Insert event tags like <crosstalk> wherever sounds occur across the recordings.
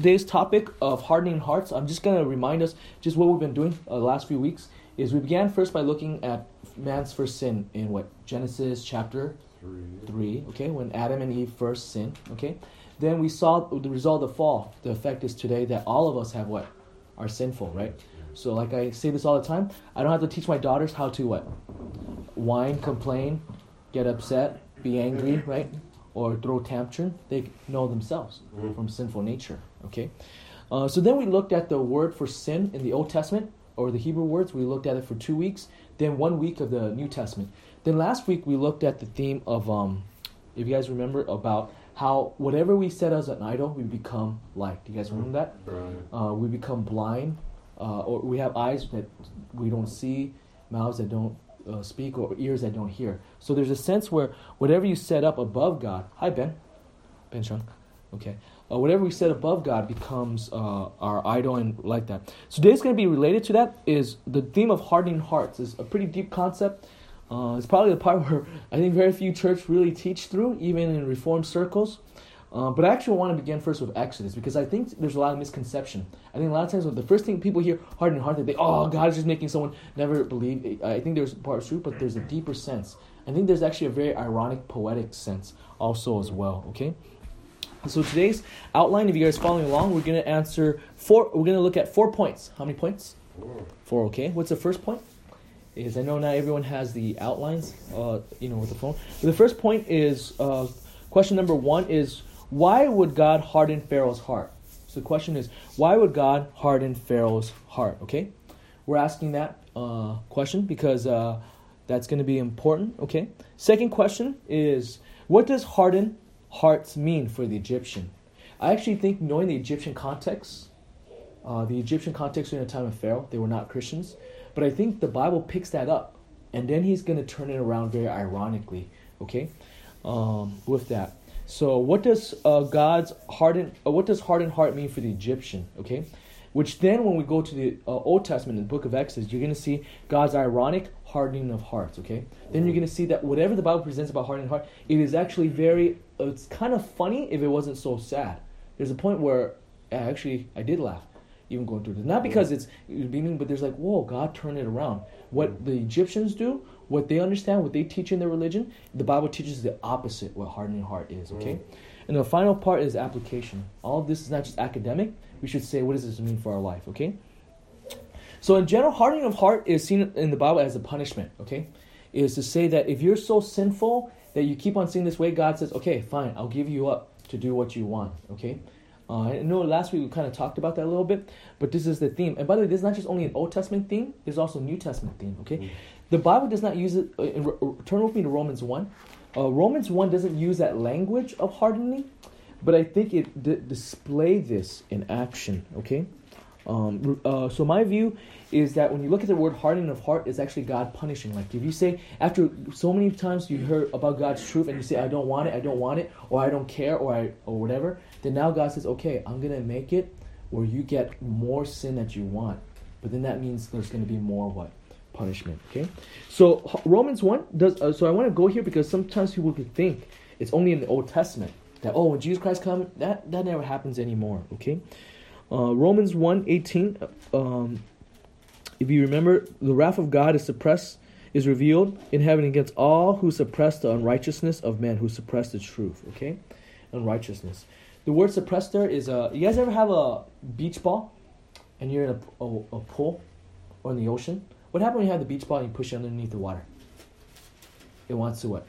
today's topic of hardening hearts, I'm just going to remind us just what we've been doing uh, the last few weeks. Is we began first by looking at man's first sin in what Genesis chapter Three. three. Okay, when Adam and Eve first sinned. Okay, then we saw the result of the fall. The effect is today that all of us have what are sinful, right? So, like I say this all the time, I don't have to teach my daughters how to what whine, complain, get upset, be angry, right, or throw tantrum. They know themselves Mhm. from sinful nature. Okay, uh, so then we looked at the word for sin in the Old Testament or the Hebrew words. We looked at it for two weeks. Then one week of the New Testament. Then last week we looked at the theme of, um, if you guys remember, about how whatever we set as an idol, we become like. Do you guys remember that? Right. Uh, we become blind, uh, or we have eyes that we don't see, mouths that don't uh, speak, or ears that don't hear. So there's a sense where whatever you set up above God, hi Ben, Ben Chung, okay, uh, whatever we set above God becomes uh, our idol and like that. So today's going to be related to that. Is the theme of hardening hearts is a pretty deep concept. Uh, it's probably the part <laughs> where I think very few church really teach through, even in Reformed circles. Uh, but I actually want to begin first with Exodus because I think there's a lot of misconception. I think a lot of times when the first thing people hear hardening heart, they think, oh, God is just making someone never believe. I think there's part of truth, but there's a deeper sense. I think there's actually a very ironic, poetic sense also as well. Okay. So today's outline, if you guys following along, we're gonna answer four. We're gonna look at four points. How many points? Four. Four. Okay. What's the first point? Is I know not everyone has the outlines, uh, you know, with the phone. But the first point is uh, question number one is why would God harden Pharaoh's heart? So the question is why would God harden Pharaoh's heart? Okay, we're asking that uh, question because uh, that's going to be important. Okay. Second question is what does harden hearts mean for the Egyptian? I actually think knowing the Egyptian context, uh, the Egyptian context during the time of Pharaoh, they were not Christians, but I think the Bible picks that up, and then he's going to turn it around very ironically. Okay, um, with that. So what does uh, God's hardened uh, what does hardened heart mean for the Egyptian? Okay, which then when we go to the uh, Old Testament in the book of Exodus, you're going to see God's ironic hardening of hearts. Okay, then you're going to see that whatever the Bible presents about hardening heart, it is actually very. It's kind of funny if it wasn't so sad. There's a point where actually I did laugh, even going through this. Not because it's beaming, but there's like, whoa, God turned it around. What the Egyptians do, what they understand, what they teach in their religion, the Bible teaches the opposite what hardening heart is. Okay, Mm. and the final part is application. All of this is not just academic. We should say, what does this mean for our life? Okay. So in general, hardening of heart is seen in the Bible as a punishment. Okay, is to say that if you're so sinful that you keep on seeing this way, God says, okay, fine, I'll give you up to do what you want. Okay. Uh, I know last week we kind of talked about that a little bit, but this is the theme. And by the way, this is not just only an Old Testament theme; there's also a New Testament theme. Okay, Mm. the Bible does not use it. Uh, uh, turn with me to Romans one. Uh, Romans one doesn't use that language of hardening, but I think it d- display this in action. Okay, um, uh, so my view is that when you look at the word hardening of heart, it's actually God punishing. Like if you say after so many times you heard about God's truth and you say I don't want it, I don't want it, or I don't care, or I or whatever, then now God says, okay, I'm gonna make it where you get more sin that you want, but then that means there's gonna be more what punishment. Okay, so Romans one does. Uh, so I want to go here because sometimes people could think it's only in the Old Testament that oh when Jesus Christ comes that that never happens anymore. Okay, uh, Romans 1, 18, um, if you remember, the wrath of God is suppressed, is revealed in heaven against all who suppress the unrighteousness of men, who suppress the truth. Okay, unrighteousness. The word suppress there is uh, you guys ever have a beach ball, and you're in a, a, a pool or in the ocean? What happens when you have the beach ball and you push it underneath the water? It wants to what?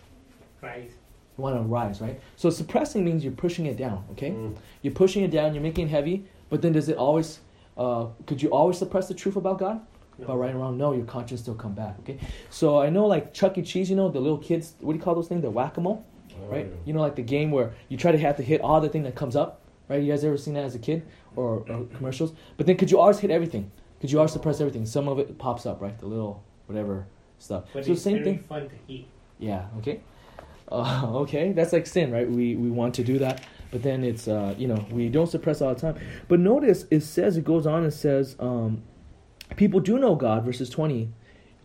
Right. You want to rise, right? So suppressing means you're pushing it down. Okay, Mm. you're pushing it down. You're making it heavy. But then does it always? Uh, could you always suppress the truth about God? About right and wrong? No, your conscience still come back. Okay. So I know like Chuck E. Cheese. You know the little kids. What do you call those things? The whack a mole, Oh, right? yeah. You know like the game where you try to have to hit all the thing that comes up, right? You guys ever seen that as a kid or, or commercials? But then could you always hit everything? Could you always suppress everything? Some of it pops up, right? The little whatever stuff. But so it's same very thing. fun to eat. Yeah. Okay. <laughs> Uh, okay, that's like sin, right? We we want to do that, but then it's uh, you know we don't suppress all the time. But notice it says it goes on and says um, people do know God, verses twenty,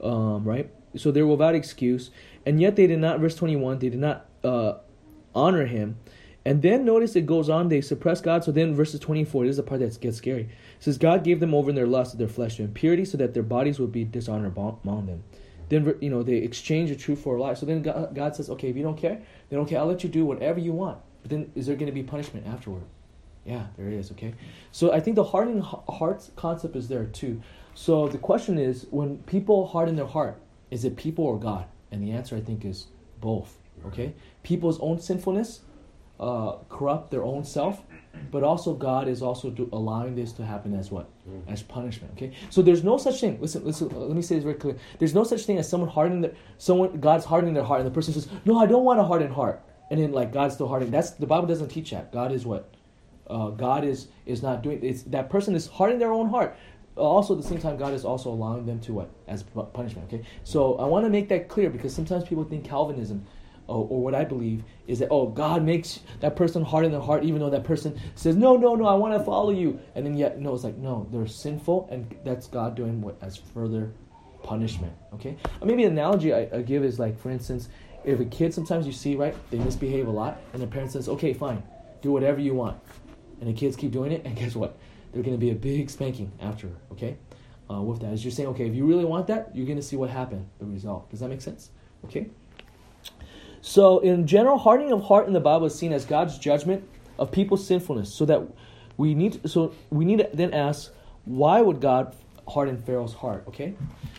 um, right? So they're without excuse, and yet they did not. Verse twenty one, they did not uh, honor Him, And then notice it goes on, they suppress God. So then verses 24, this is the part that gets scary. It says, God gave them over in their lust of their flesh to impurity so that their bodies would be dishonored among them. Then, you know, they exchange the truth for a lie. So then God, God says, okay, if you don't care, then okay, I'll let you do whatever you want. But then is there going to be punishment afterward? Yeah, there is, okay? So I think the hardening hearts concept is there too. So the question is, when people harden their heart, is it people or God? And the answer, I think, is both, okay? People's own sinfulness uh, corrupt their own self, but also God is also do, allowing this to happen as what? Mm. As punishment. Okay, so there's no such thing. Listen, listen. Uh, let me say this very clear. There's no such thing as someone hardening their someone God's hardening their heart, and the person says, "No, I don't want a hardened heart," and then like God's still hardening. That's the Bible doesn't teach that. God is what? Uh, God is is not doing. It's that person is hardening their own heart. Also, at the same time, God is also allowing them to what as punishment. Okay, so I want to make that clear because sometimes people think Calvinism or, or, what I believe is that oh God makes that person hard in their heart even though that person says no no no I want to follow you and then yet no it's like no they're sinful and that's God doing what as further punishment okay or maybe an analogy I, I give is like for instance if a kid sometimes you see right they misbehave a lot and the parent says okay fine do whatever you want. And the kids keep doing it <laughs> and guess what? They're going to be a big spanking after okay? Uh, with that as you're saying okay if you really want that you're going to see what happened the result. Does that make sense? Okay? So, in general, hardening of heart in the Bible is seen as God's judgment of people's sinfulness. So that we need, so we need to then ask, why would God harden Pharaoh's heart? Okay,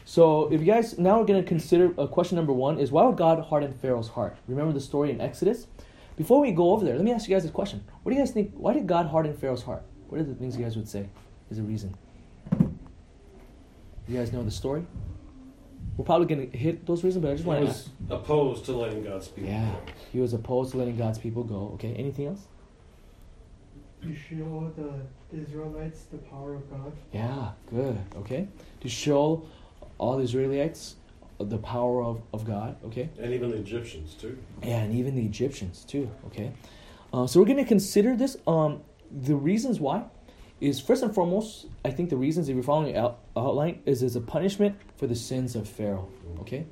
so if you guys now we're going to consider uh, question number one is why would God harden Pharaoh's heart? Remember the story in Exodus. Before we go over there, let me ask you guys this question: What do you guys think? Why did God harden Pharaoh's heart? What are the things you guys would say is a reason? You guys know the story? We're probably going to hit those reasons, but I just want to. He was opposed to letting God's people yeah, go. he was opposed to letting God's people go. Okay, anything else? To show the Israelites the power of God. Yeah, good. Okay, to show all the Israelites the power of, of God. Okay, and even the Egyptians too. Yeah, and even the Egyptians too. Okay, uh, so we're going to consider this. Um, the reasons why is first and foremost, I think the reasons if you're following out, outline is as a punishment for the sins of Pharaoh. Okay,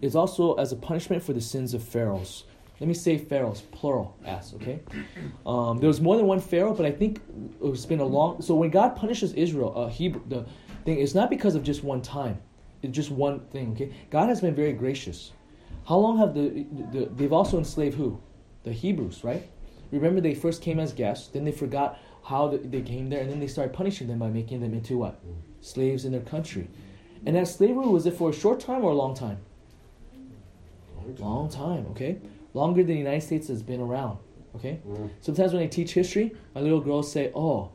it's also as a punishment for the sins of pharaohs. Let me say pharaohs, plural as. Okay, um, there was more than one pharaoh, but I think it's been a long. So when God punishes Israel, uh, Hebrew, the thing it's not because of just one time, just one thing. Okay, God has been very gracious. How long have the, the they've also enslaved who? The Hebrews, right? Remember they first came as guests, then they forgot how they came there, and then they started punishing them by making them into what? Slaves in their country. And that slavery, was it for a short time or a long time? Long time, okay? Longer than the United States has been around, okay? Sometimes when I teach history, my little girls say, oh,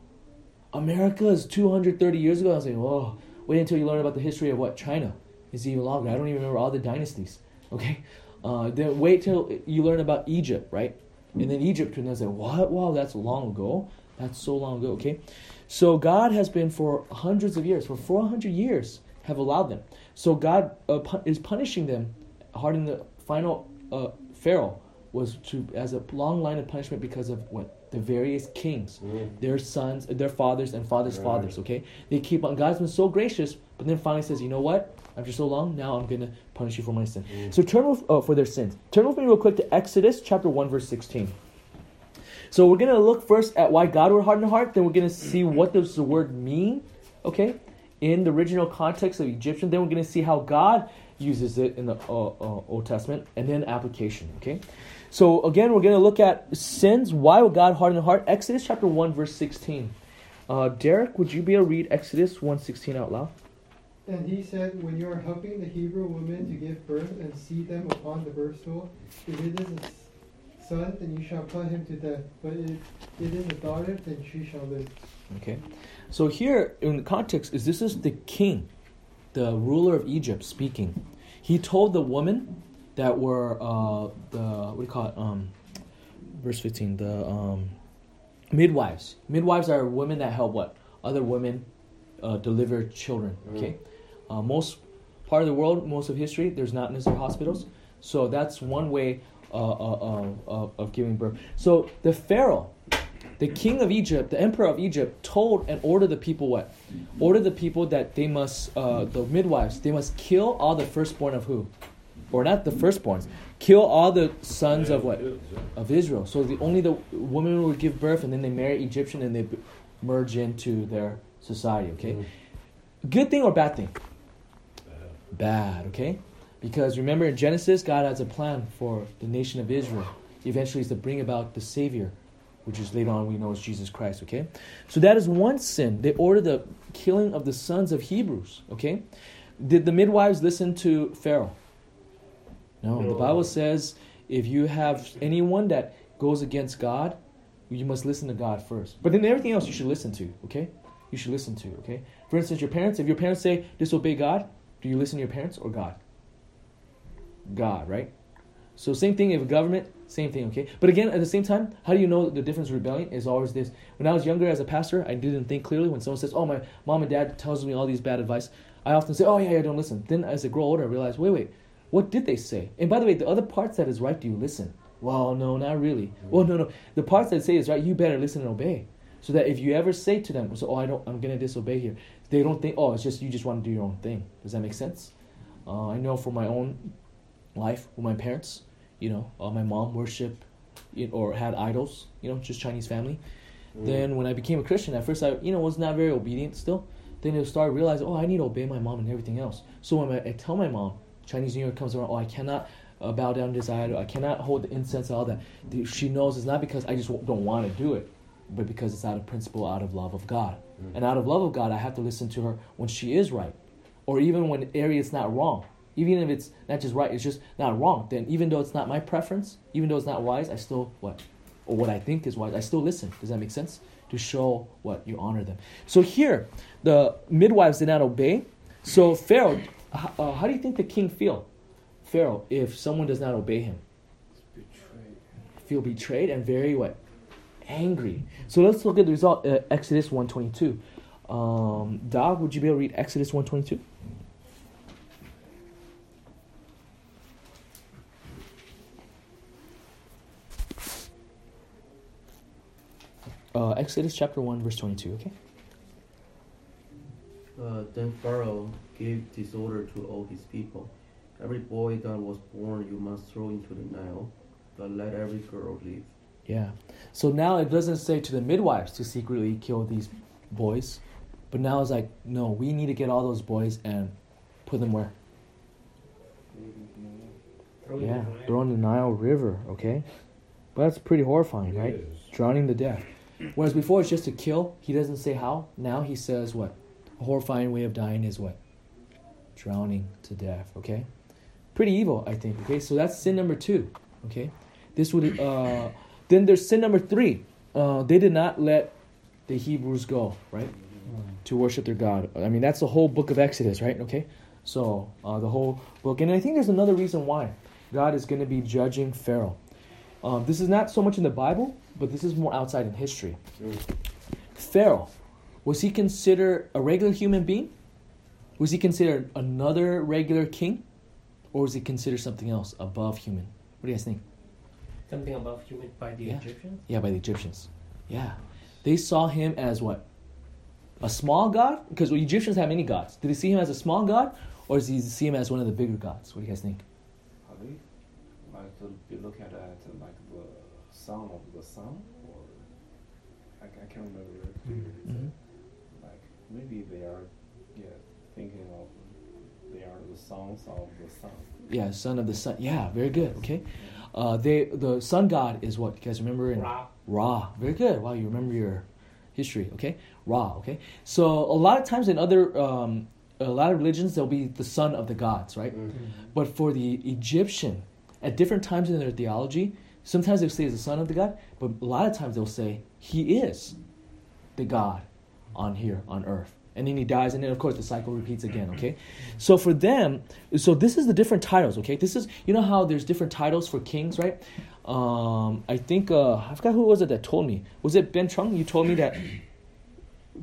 America is 230 years ago. I say, oh, wait until you learn about the history of what? China is even longer. I don't even remember all the dynasties, <laughs> okay? Uh, then wait till you learn about Egypt, right? And then Egypt, and I say, what? Wow, that's long ago. That's so long ago, okay? So God has been for hundreds of years, for 400 years, have allowed them. So God uh, pu- is punishing them. Hardening the final uh, Pharaoh was to as a long line of punishment because of what the various kings, mm. their sons, their fathers, and fathers' right. fathers. Okay, they keep on. God's been so gracious, but then finally says, you know what? After so long, now I'm gonna punish you for my sin. Mm. So turn with, uh, for their sins. Turn with me real quick to Exodus chapter one, verse sixteen. So we're gonna look first at why God would harden heart. Then we're gonna see what does the word mean. Okay, in the original context of Egyptian. Then we're gonna see how God uses it in the uh, uh, Old Testament, and then application. Okay, so again, we're gonna look at sins. Why would God harden the heart? Exodus chapter one, verse sixteen. Uh, Derek, would you be able to read Exodus one sixteen out loud? And he said, When you are helping the Hebrew woman to give birth and see them upon the birth stool, if it is a son, then you shall put him to death. But if it is a daughter, then she shall live. Okay. So here in the context is this is the king, the ruler of Egypt speaking. He told the woman that were uh, the what do you call it? Um, verse fifteen. The um, midwives. Midwives are women that help what other women uh, deliver children. Mm-hmm. Okay. Mm-hmm. Uh, most part of the world, most of history, there's not necessarily hospitals. So that's one way uh, uh, uh, of giving birth. So the Pharaoh, the king of Egypt, the emperor of Egypt, told and ordered the people what? Ordered the people that they must, uh, the midwives, they must kill all the firstborn of who? Or not the firstborns, kill all the sons of what is, of Israel. So the only the women would give birth, and then they marry Egyptian, and they b- merge into their society. Okay, Mhm. good thing or bad thing? Bad. Bad. Okay, because remember in Genesis, God has a plan for the nation of Israel. Eventually, is to bring about the Savior, which is later on we know as Jesus Christ. Okay, so that is one sin. They ordered the killing of the sons of Hebrews. Okay, did the midwives listen to Pharaoh? No, the Bible says if you have anyone that goes against God, you must listen to God first. But then everything else you should listen to, okay? You should listen to, okay? For instance, your parents, if your parents say disobey God, do you listen to your parents or God? God, right? So same thing if a government, same thing, okay? But again, at the same time, how do you know the difference rebellion is always this. When I was younger as a pastor, I didn't think clearly. When someone says, oh, my mom and dad tells me all these bad advice, I often say, oh, yeah, yeah, don't listen. Then as I grow older, I realize, wait, wait, what did they say? And by the way, the other parts that is right, do you listen? Well, no, not really. Well, no, no. The parts that say is right, you better listen and obey. So that if you ever say to them, so, oh, I don't, I'm going to disobey here, they don't think, oh, it's just you just want to do your own thing. Does that make sense? Uh, I know for my own life with my parents, you know, uh, my mom worship or had idols, you know, just Chinese family. Mm. Then when I became a Christian, at first I, you know, was not very obedient still. Then I started realizing, oh, I need to obey my mom and everything else. So when I, I tell my mom, Chinese New Year comes around, oh, I cannot uh, bow down to this idol, I cannot hold the incense and all that. She knows it's not because I just don't want to do it, but because it's out of principle, out of love of God. Mm. And out of love of God, I have to listen to her when she is right, or even when area is not wrong. Even if it's not just right, it's just not wrong. Then even though it's not my preference, even though it's not wise, I still what, or what I think is wise, I still listen. Does that make sense? To show what you honor them. So here, the midwives did not obey. So Pharaoh, h- uh, how do you think the king feel? Pharaoh, if someone does not obey him, feel betrayed and very what, angry. So let's look at the result. Uh, Exodus one twenty two. Um, Doug, would you be able to read Exodus one twenty two? Uh, Exodus chapter 1, verse 22, okay? Uh, then Pharaoh gave this order to all his people Every boy that was born you must throw into the Nile, but let every girl live. Yeah. So now it doesn't say to the midwives to secretly kill these boys, but now it's like, no, we need to get all those boys and put them where? yeah, throw in the Nile River, okay? But that's pretty horrifying, right? It is. Drowning to death. Whereas before it's just to kill, he doesn't say how. Now he says what? A horrifying way of dying is what? Drowning to death, okay? Pretty evil, I think, okay? So that's sin number two, okay? This would, uh, then there's sin number three. Uh, they did not let the Hebrews go, right? To worship their God. I mean, that's the whole book of Exodus, right? Okay? So, uh, the whole book. And I think there's another reason why God is going to be judging Pharaoh. Um, this is not so much in the Bible, but this is more outside in history. Mm. Pharaoh, was he considered a regular human being? Was he considered another regular king? Or was he considered something else above human? What do you guys think? Something above human by the Yeah. Egyptians? Yeah, by the Egyptians. Yeah. They saw him as what? A small god? Because well, Egyptians have many gods. Did they see him as a small god? Or does he see him as one of the bigger gods? What do you guys think? Probably like to be look at it like the son of the sun, or I, I can't remember. Mhm. Like maybe they are, yeah, thinking of they are the sons of the sun. Yeah, son of the sun. Yeah, very good. Okay. Uh, they the sun god is what? You guys remember in Ra. Ra. Very good. Wow, you remember your history. Okay, Ra. Okay, so a lot of times in other um, a lot of religions there'll be the son of the gods, right? Mm. But for the Egyptian, at different times in their theology, sometimes they'll say he's the son of the God, but a lot of times they'll say he is the God on here on earth. And then he dies, and then of course the cycle repeats again. Okay, so for them, so this is the different titles. Okay, this is you know how there's different titles for kings, right? Um, I think uh, I forgot who was it that told me. Was it Ben Chung? You told me that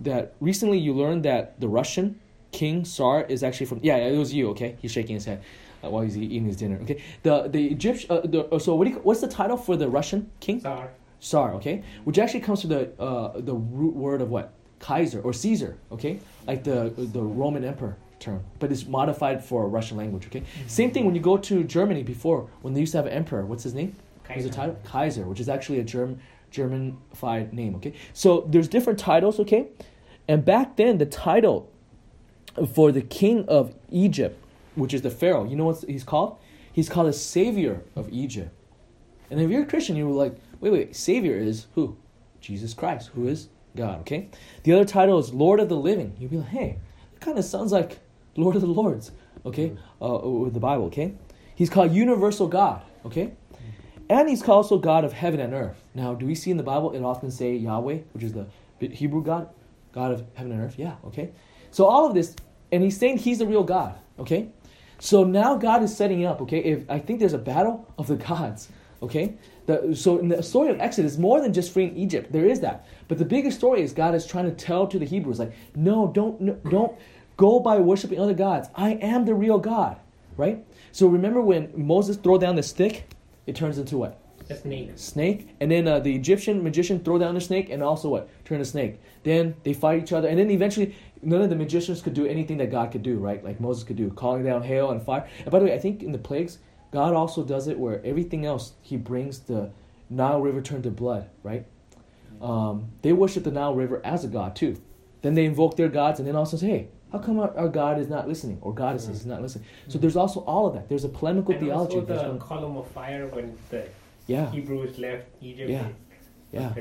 that recently you learned that the Russian king Tsar is actually from. Yeah, it was you. Okay, he's shaking his head uh, while he's eating his dinner. Okay, the the Egyptian. Uh, the, uh, so what do you, what's the title for the Russian king? Tsar. Tsar, okay, which actually comes from the uh, the root word of what Kaiser or Caesar, okay, like the the Roman emperor term, but it's modified for a Russian language. Okay. Mm-hmm. Same thing when you go to Germany before when they used to have an emperor. What's his name? Was title? Kaiser, which is actually a German Germanified name. Okay. So there's different titles. Okay. And back then, the title for the king of Egypt, which is the Pharaoh, you know what he's called? He's called the savior of Egypt. And if you're a Christian, you were like, wait, wait, savior is who? Jesus Christ, who is God, okay? The other title is Lord of the Living. You'd be like, hey, it kind of sounds like Lord of the Lords, okay? Uh, with the Bible, okay? He's called Universal God, okay? And he's called also God of heaven and earth. Now, do we see in the Bible it often say Yahweh, which is the Hebrew God, God of heaven and earth? Yeah, okay? So all of this, and he's saying he's the real God, okay? So now God is setting it up, okay? If I think there's a battle of the <laughs> gods, okay? The, so in the story of Exodus, more than just freeing Egypt, there is that. But the biggest story is God is trying to tell to the Hebrews, like, no, don't, no, don't go by worshiping other gods. I am the real God, right? So remember when Moses throw down the stick, it turns into what? A snake. Snake, and then uh, the Egyptian magician throw down the snake, and also what? Turn a snake. Then they fight each other, and then eventually none of the magicians could do anything that God could do, right? Like Moses could do, calling down hail and fire. And by the way, I think in the plagues, God also does it where everything else, He brings the Nile River turned to blood, right? Um, they worship the Nile River as a god too. Then they invoke their gods, and then also say, "Hey, how come our, our God is not listening, or goddess is not listening?" So there's also all of that. There's a polemical and theology. Also the one- column of fire when the yeah, Hebrews left Egypt. Yeah. yeah.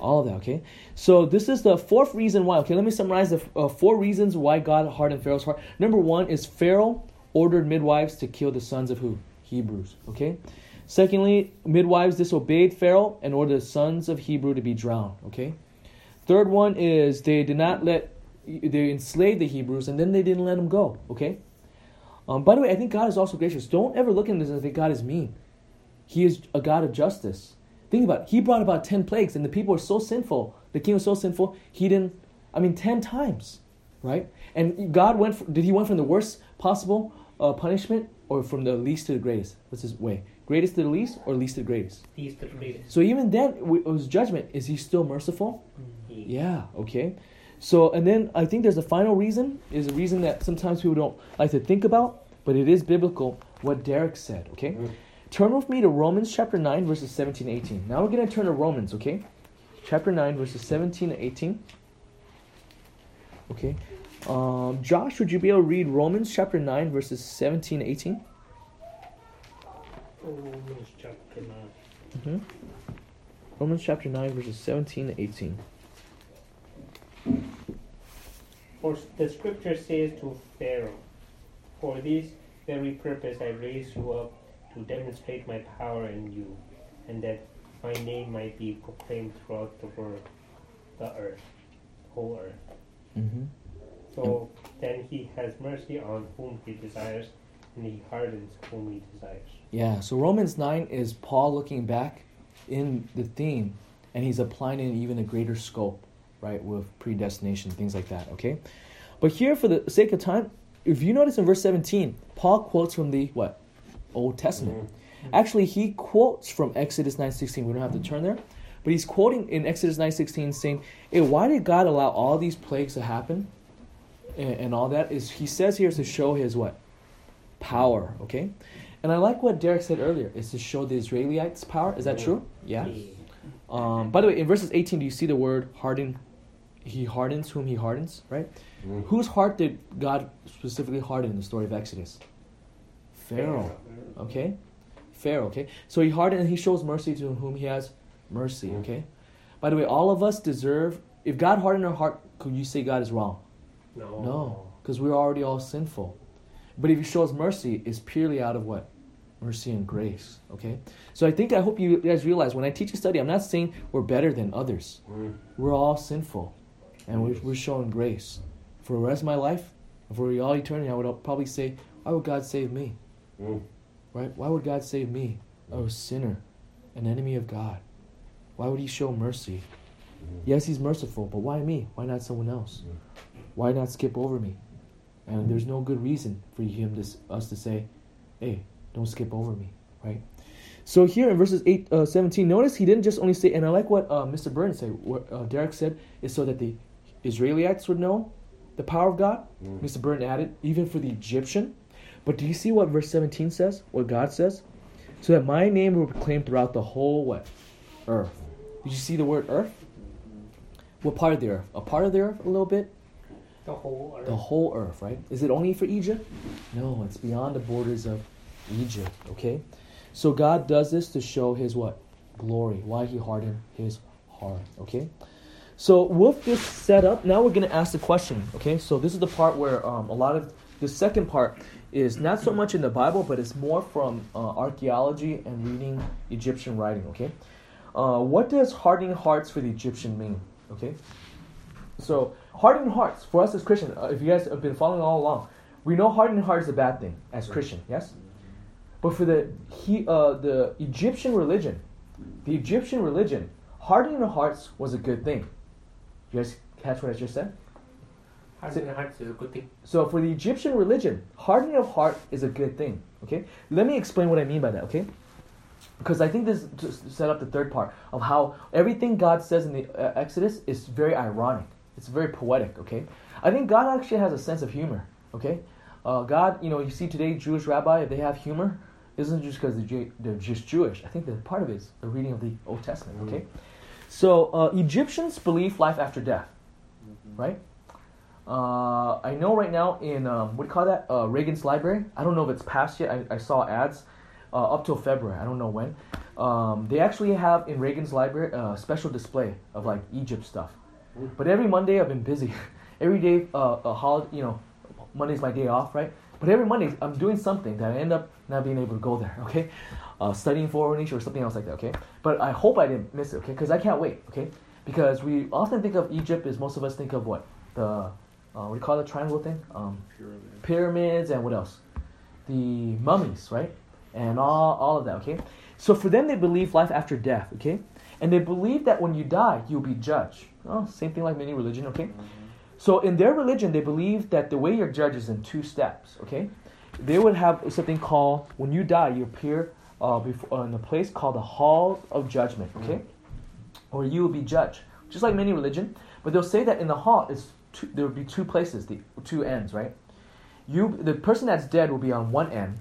All of that, okay? So this is the fourth reason why. Okay, let me summarize the uh, four reasons why God hardened Pharaoh's heart. Number one is Pharaoh ordered midwives to kill the sons of who? Hebrews, okay? Secondly, midwives disobeyed Pharaoh and ordered the sons of Hebrew to be drowned, okay? Third one is they did not let, they enslaved the Hebrews and then they didn't let them go, okay? Um, by the way, I think God is also gracious. Don't ever look at this and think God is mean. He is a God of justice. Think about it. He brought about 10 plagues, and the people were so sinful. The king was so sinful, he didn't, I mean, 10 times, right? And God went, did he went from the worst possible uh, punishment or from the least to the greatest? What's his way? Greatest to the least or least to the greatest? These the greatest. So even then, was judgment. Is he still merciful? He- Yeah, okay. So, and then I think there's a final reason, is a reason that sometimes people don't like to think about, but it is biblical, what Derek said, okay? Turn with me to Romans chapter 9, verses 17 and 18. Now we're going to turn to Romans, okay? Chapter 9, verses 17 and 18. Okay. Um, Josh, would you be able to read Romans chapter 9, verses 17 and 18? Romans chapter 9. Mm-hmm. Romans chapter 9, verses 17 to 18. For the scripture says to Pharaoh, For this very purpose I raised you up to demonstrate my power in you, and that my name might be proclaimed throughout the world, the earth, whole earth. Mm-hmm. So then he has mercy on whom he desires, and he hardens he desires. Yeah, so Romans 9 is Paul looking back in the theme and he's applying it in even a greater scope, right, with predestination, things like that, okay? But here, for the sake of time, if you notice in verse 17, Paul quotes from the what? Old Testament. Mm-hmm. Actually, he quotes from Exodus 9.16. We don't have to turn there. But he's quoting in Exodus 9.16 saying, hey, why did God allow all these plagues to happen? And, and all that is, he says here is to show his what? Power, okay? And I like what Derek said earlier, is to show the Israelites' power. Is that true? Yeah. Um, by the way, in verses 18, do you see the word harden? He hardens whom he hardens, right? Whose heart did God specifically harden in the story of Exodus? Pharaoh. Okay? Pharaoh, okay? So he hardened and he shows mercy to whom he has mercy, okay? By the way, all of us deserve, if God hardened our heart, could you say God is wrong? No. No, because we're already all sinful. But if he shows mercy, it's purely out of what? Mercy and grace. Okay? So I think I hope you guys realize when I teach a study, I'm not saying we're better than others. Mm. We're all sinful. And we're, we're showing grace. For the rest of my life, for all eternity, I would probably say, why would God save me? Mm. Right? Why would God save me? a mm. sinner, an enemy of God. Why would he show mercy? Yes, he's merciful, but why me? Why not someone else? Why not skip over me? And there's no good reason for him to us to say, "Hey, don't skip over me," right? So here in verses 8, uh, 17, notice he didn't just only say, and I like what uh, Mr. Burns said, what uh, Derek said, is so that the Israelites would know, the power of God. Mm. Mr. Burton added, even for the Egyptian. But do you see what verse 17 says? What God says? So that my name will be proclaimed throughout the whole what? Earth. Did you see the word earth? What part of the earth? A part of the earth, a little bit? The whole earth. The whole earth, right? Is it only for Egypt? No, it's beyond the borders of Egypt, okay? So God does this to show his what? Glory. Why he hardened his heart, okay? So with this set up, now we're going to ask the question, okay? So this is the part where um, a lot of the second part is not so much in the Bible, but it's more from uh, archaeology and reading Egyptian writing, okay? Uh, what does hardening hearts for the Egyptian mean, okay? So hardened hearts for us as Christians, uh, if you guys have been following all along, we know hardened heart is a bad thing as Christian, yes. But for the he, uh, the Egyptian religion, the Egyptian religion, hardening the hearts was a good thing. You guys catch what I just said? Hardening the hearts is a good thing. So for the Egyptian religion, hardening of heart is a good thing. Okay, let me explain what I mean by that. Okay, because I think this set up the third part of how everything God says in the uh, Exodus is very ironic. It's very poetic. Okay, I think God actually has a sense of humor. Okay, uh, God, you know, you see today Jewish rabbi if they have humor, isn't just because they're, they're just Jewish. I think that part of it is the reading of the Old Testament. Okay, so uh, Egyptians believe life after death, right? Uh, I know right now in um, what do you call that? Uh, Reagan's library. I don't know if it's passed yet. I, I saw ads uh, up till February. I don't know when. Um, they actually have in Reagan's library a special display of like Egypt stuff. But every Monday I've been busy. <laughs> every day, uh, a holiday, you know, Monday's my day off, right? But every Monday I'm doing something that I end up not being able to go there. <laughs> Okay, uh, studying for Niche or something else like that. Okay, but I hope I didn't miss it. Okay, because I can't wait. Okay, because we often think of Egypt as most of us think of what the uh, what do you call the triangle thing? Um, Pyramid. pyramids and what else? The mummies, right? And all, all of that, okay? So for them, they believe life after death, okay? And they believe that when you die, you'll be judged. Oh, same thing like many religion, okay? So in their religion, they believe that the way you're judged is in two steps, okay? They would have something called, when you die, you appear uh, before, uh, in a place called the Hall of Judgment, okay? Or you will be judged. Just like many religion. But they'll say that in the hall, is two, there will be two places, the two ends, right? You, the person that's dead will be on one end,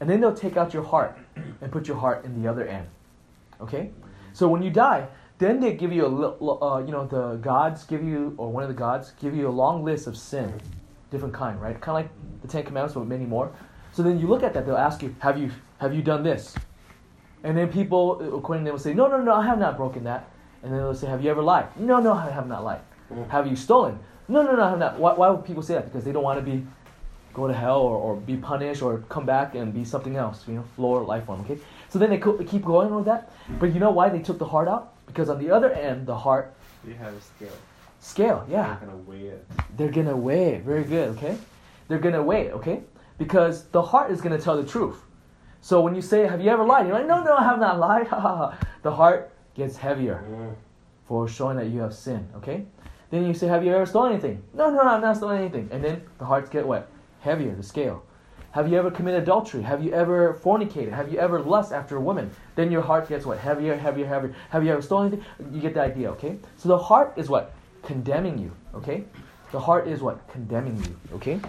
and then they'll take out your heart and put your heart in the other end. Okay, so when you die, then they give you a, li- li- uh, you know, the gods give you, or one of the gods give you a long list of sin, different kind, right? Kind of like the Ten Commandments, but many more. So then you look at that, they'll ask you, have you, have you done this? And then people, according to them, will say, no, no, no, I have not broken that. And then they'll say, have you ever lied? No, no, I have not lied. Have you stolen? No, no, no, I have not. Why, why would people say that? Because they don't want to be go to hell or, or be punished or come back and be something else, you know, floor life form. Okay, so then they co- keep going with that. But you know why they took the heart out? Because on the other end, the heart They have a scale. scale. Yeah, They're gonna weigh it. they're gonna weigh it. Very good. Okay, they're gonna weigh it. Okay, because the heart is gonna tell the truth. So when you say, "Have you ever lied?" You're like, "No, no, I have not lied." <laughs> the heart gets heavier for showing that you have sinned. Okay. Then you say, "Have you ever stolen anything?" No, no, no, I'm not stolen anything. And then the hearts get what? Heavier, the scale. Have you ever committed adultery? Have you ever fornicated? Have you ever lust after a woman? Then your heart gets what? Heavier, heavier, heavier. Have you ever stolen anything? You get the idea, okay? So the heart is what? Condemning you, okay? The heart is what? Condemning you, okay?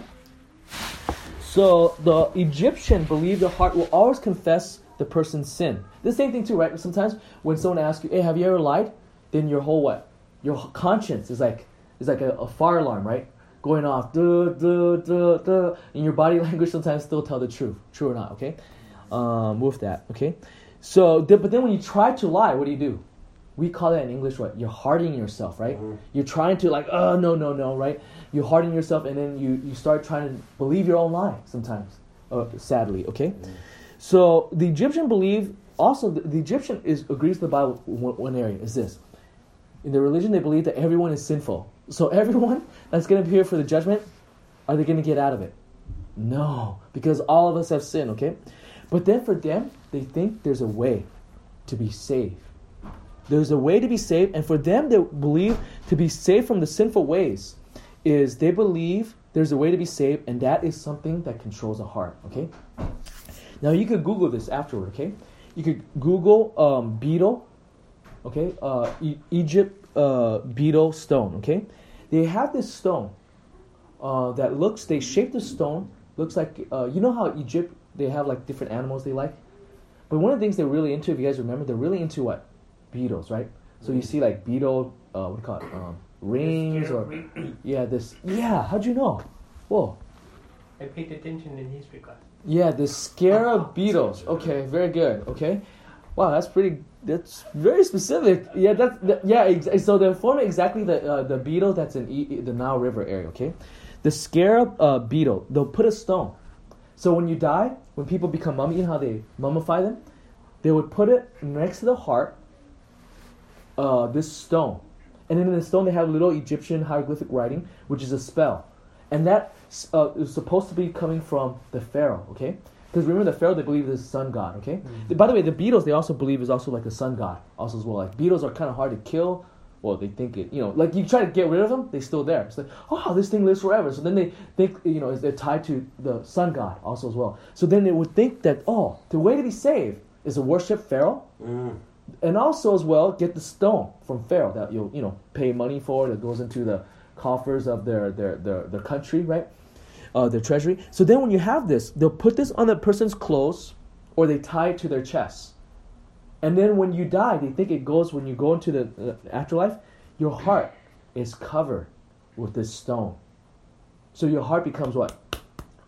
So the Egyptian believed the heart will always confess the person's sin. The same thing too, right? Sometimes when someone asks you, "Hey, have you ever lied?" Then your whole what? Your conscience is like is like a, a fire alarm, right? Going off, duh, duh, duh, duh. And your body <laughs> language sometimes still tell the truth, true or not, okay? Um, with that, okay? So, but then when you try to lie, what do you do? We call that in English what? You're hardening yourself, right? You're trying to like, oh no, no, no, right? You harden yourself, and then you you start trying to believe your own lie sometimes. Uh, sadly, okay. So the Egyptian believe also the, the Egyptian is agrees with the Bible. One, one area is this: in their religion, they believe that everyone is sinful. So everyone <laughs> that's going to appear for the judgment, are they going to get out of it? No, because all of us have sin. Okay, but then for them, they think there's a way to be saved. There's a way to be saved, and for them, they believe to be saved from the sinful ways is they believe there's a way to be saved, and that is something that controls the heart. Okay. Now you could Google this afterward. Okay, you could Google um, beetle. Okay, uh, e- Egypt uh, beetle stone. Okay, they have this stone uh, that looks. They shape the stone. Looks like uh, you know how Egypt they have like different animals they like. But one of the things they're really into, if you guys remember, they're really into what beetles, right? So you see like beetle, uh, what do you call it, um, rings or <coughs> yeah, this yeah. How'd you know? Whoa. I paid attention in history class. Yeah, the scarab beetles. Okay, very good. Okay, wow, that's pretty. That's very specific. Yeah, that's that, yeah. Ex- so they're forming exactly the uh, the beetle that's in e- the Nile River area. Okay, the scarab uh, beetle. They'll put a stone. So when you die, when people become mummy, you know how they mummify them? They would put it next to the heart. Uh, this stone, and then in the stone they have little Egyptian hieroglyphic writing, which is a spell, and that uh, is supposed to be coming from the pharaoh. Okay, because remember the pharaoh they believe is the sun god. Okay, by the way, the beetles they also believe is also like a sun god also as well. Like beetles are kind of hard to kill. Well, they think it, you know, like you try to get rid of them, they're still there. It's like, oh, this thing lives forever. So then they think, you know, they're tied to the sun god also as well. So then they would think that, oh, the way to be saved is to worship Pharaoh, Mm. and also as well get the stone from Pharaoh that you'll, you know, pay money for that goes into the coffers of their their their, their country, right? Uh, their treasury. So then when you have this, they'll put this on the person's clothes, or they tie it to their chest. And then when you die, they think it goes when you go into the uh, afterlife, your heart is covered with this stone. So your heart becomes what?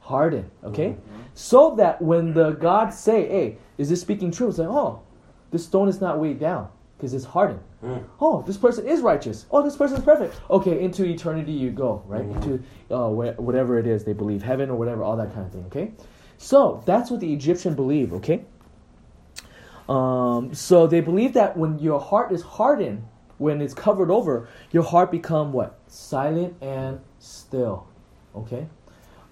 Hardened, okay? So that when the gods say, hey, is this speaking true? It's like, oh, this stone is not weighed down because it's hardened. Mm. Oh, this person is righteous. Oh, this person is perfect. Okay, into eternity you go, right? Mhm. Into uh, where, whatever it is they believe, heaven or whatever, all that kind of thing, okay? So that's what the Egyptian believe, okay? Um, so they believe that when your heart is hardened, when it's covered over, your heart become what? Silent and still. Okay?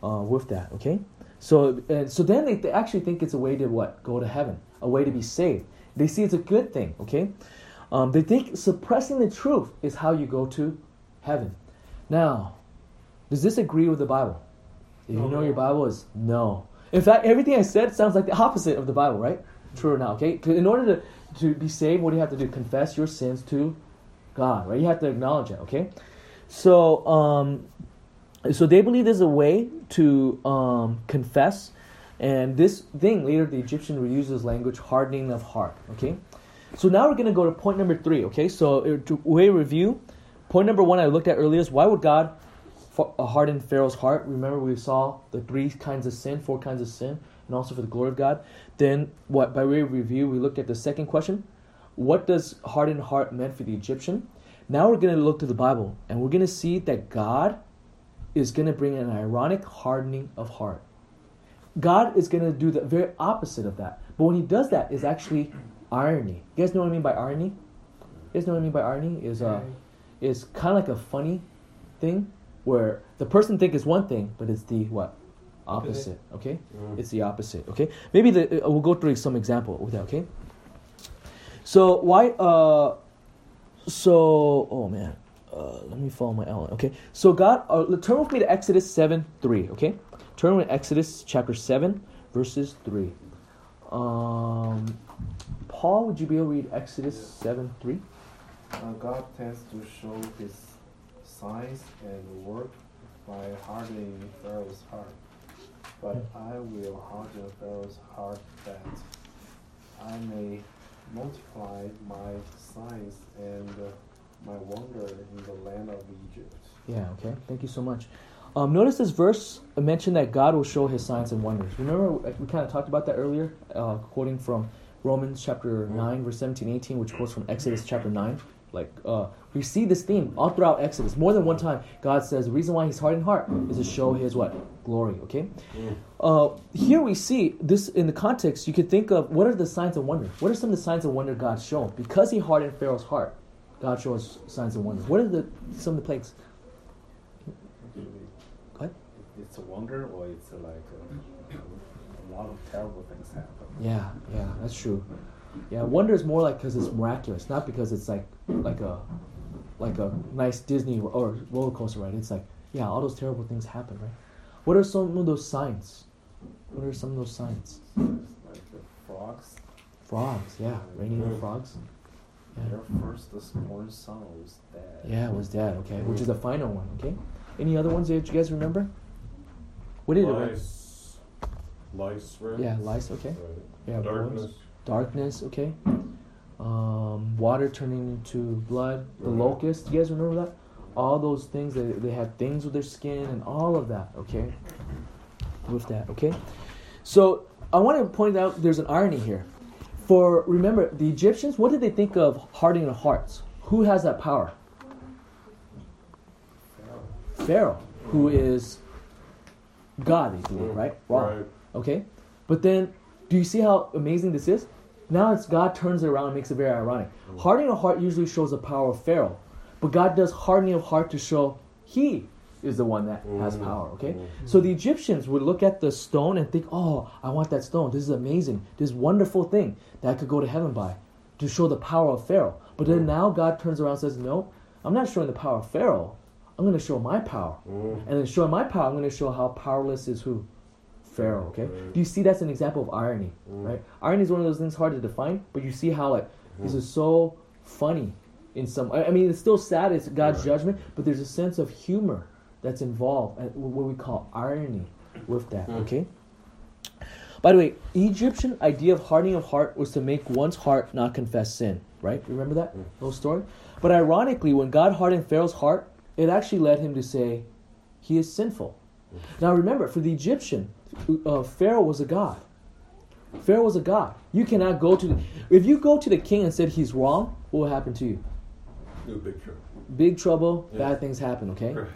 Uh, with that, okay? So and so then they, they actually think it's a way to what? Go to heaven. A way to be saved. They see it's a good thing, okay? Um, they think suppressing the truth is how you go to heaven. Now, does this agree with the Bible? If you know your Bible is no. In fact, everything I said sounds like the opposite of the Bible, right? True or not? okay? In order to, to be saved, what do you have to do? Confess your sins to God, right? You have to acknowledge it. Okay. So, um, so they believe there's a way to um, confess, and this thing later the Egyptian reuses language, hardening of heart. Okay. So now we're going to go to point number three. Okay. So uh, to way review, point number one I looked at earlier is why would God uh, harden Pharaoh's heart? Remember we saw the three kinds of sin, four kinds of sin, and also for the glory of God. Then what? By way of review, we looked at the second question. What does hardened heart meant for the Egyptian? Now we're going to look to the Bible, and we're going to see that God is going to bring an ironic hardening of heart. God is going to do the very opposite of that. But when he does that, is actually irony. You guys know what I mean by irony? You guys know what I mean by irony? Is uh, is kind of like a funny thing where the person think is one thing, but it's the what opposite. Okay, Mm. it's the opposite. Okay, maybe the uh, we'll go through some example with that. Okay, so why uh, so oh man, uh, let me follow my outline. Okay, so God, uh, turn with me to Exodus seven three. Okay, turn with Exodus chapter seven verses three. Um, Paul, would you be able to read Exodus seven three? Uh, God tends to show his signs and work by hardening Pharaoh's heart. But I will harden Pharaoh's heart that I may multiply my signs and uh, my wonder in the land of Egypt. Yeah, okay. Thank you so much. Um, notice this verse mentioned that God will show his signs and wonders. Remember, we kind of talked about that earlier, uh, quoting from Romans chapter 9, verse 17, 18, which quotes from Exodus chapter 9. Like, uh, we see this theme all throughout Exodus. More than one time, God says the reason why he's hardened heart is to show his what? Glory, okay? Mm. Uh, here we see this in the context. You could think of what are the signs of wonder? What are some of the signs of wonder God shown? Because he hardened Pharaoh's heart, God shows signs of wonder. What are the some of the plagues? What? It's a wonder, or it's like uh, a lot of terrible things happen. Yeah, yeah, that's true. Yeah, wonder is more like because it's miraculous, not because it's like like a like a nice Disney or roller coaster ride. It's like yeah, all those terrible things happen, right? What are some of those signs? What are some of those signs? Like the frogs, Frogs, yeah, raining Mhm. frogs. their first born son was dead. Yeah, it was dead. Okay, which is the final one. Okay, Any other ones that you guys remember? What did it? Lice, right? Yeah, lice. Okay. Right. Yeah, boils. Darkness. darkness. Okay. Um, water turning into blood. The Right. locust. You guys remember that? All those things. They they had things with their skin and all of that. Okay. With that. Okay. So I want to point out there's an irony here. For remember the Egyptians, what did they think of hardening their hearts? Who has that power? Pharaoh, Pharaoh who is God, they believe, right? Right. Okay? But then, do you see how amazing this is? Now it's God turns it around and makes it very ironic. Hardening of heart usually shows the power of Pharaoh, but God does hardening of heart to show He is the one that has Mhm. power. Okay? Mhm. So the Egyptians would look at the stone and think, "Oh, I want that stone. This is amazing. This wonderful thing that I could go to heaven by," to show the power of Pharaoh. But then now God turns around and says, "No, I'm not showing the power of Pharaoh. I'm going to show my power." Mm. And then showing my power, I'm going to show how powerless is who? Pharaoh, okay? Right. Do you see that's an example of irony, Mm. right? Irony is one of those things hard to define, but you see how like this is so funny in some I I mean it's still sad, it's God's Right. judgment, but there's a sense of humor that's involved and what we call irony with that, Mm. okay? By the way, Egyptian idea of hardening of heart was to make one's heart not confess sin, right? Remember that Mm. little story? But ironically, when God hardened Pharaoh's heart, it actually led him to say, he is sinful. Now remember, for the Egyptian, uh, Pharaoh was a god. Pharaoh was a god. You cannot go to the, if you go to the king and said he's wrong, what will happen to you? New picture. Big trouble, Yeah. bad things happen, okay? Right.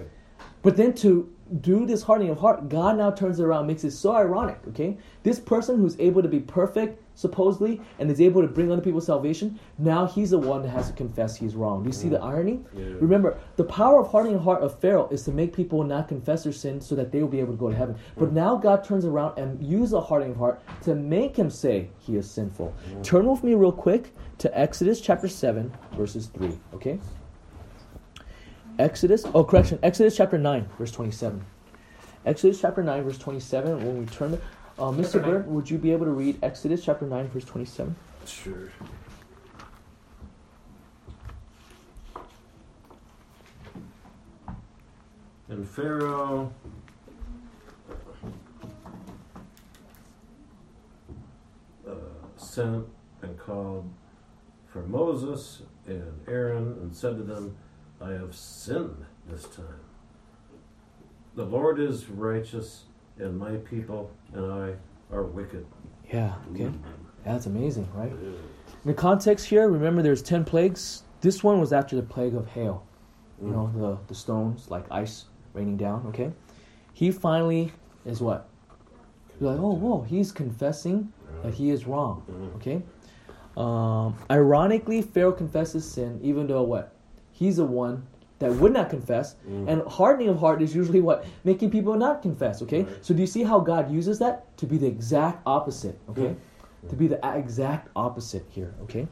But then to do this hardening of heart, God now turns it around, makes it so ironic, okay? This person who's able to be perfect, supposedly, and is able to bring other people salvation, now he's the one that has to confess he's wrong. Do you see the mm. irony? Yeah. Remember, the power of hardening the heart of Pharaoh is to make people not confess their sin so that they will be able to go to heaven. Mm. But now God turns around and uses a hardening of heart to make him say he is sinful. Mm. Turn with me real quick to Exodus chapter 7, verses 3, okay? Exodus, oh, correction, Exodus chapter 9, verse 27. Exodus chapter 9, verse 27. When we turn, to- uh, Mr. Bird, would you be able to read Exodus chapter 9, verse 27? Sure. And Pharaoh uh, sent and called for Moses and Aaron and said to them, I have sinned this time. The Lord is righteous, and my people and I are wicked. Yeah, okay. That's amazing, right? In the context here, remember there's 10 plagues. This one was after the plague of hail. You know, the, the stones, like ice raining down, okay? He finally is what? You're like, oh, whoa, he's confessing that he is wrong, Mhm. okay? Um, ironically, Pharaoh confesses sin, even though what? He's the one that would not confess. Mm. And hardening of heart is usually what? Making people not confess, okay? Right. So do you see how God uses that? To be the exact opposite, okay? Yeah. To be the exact opposite here, okay?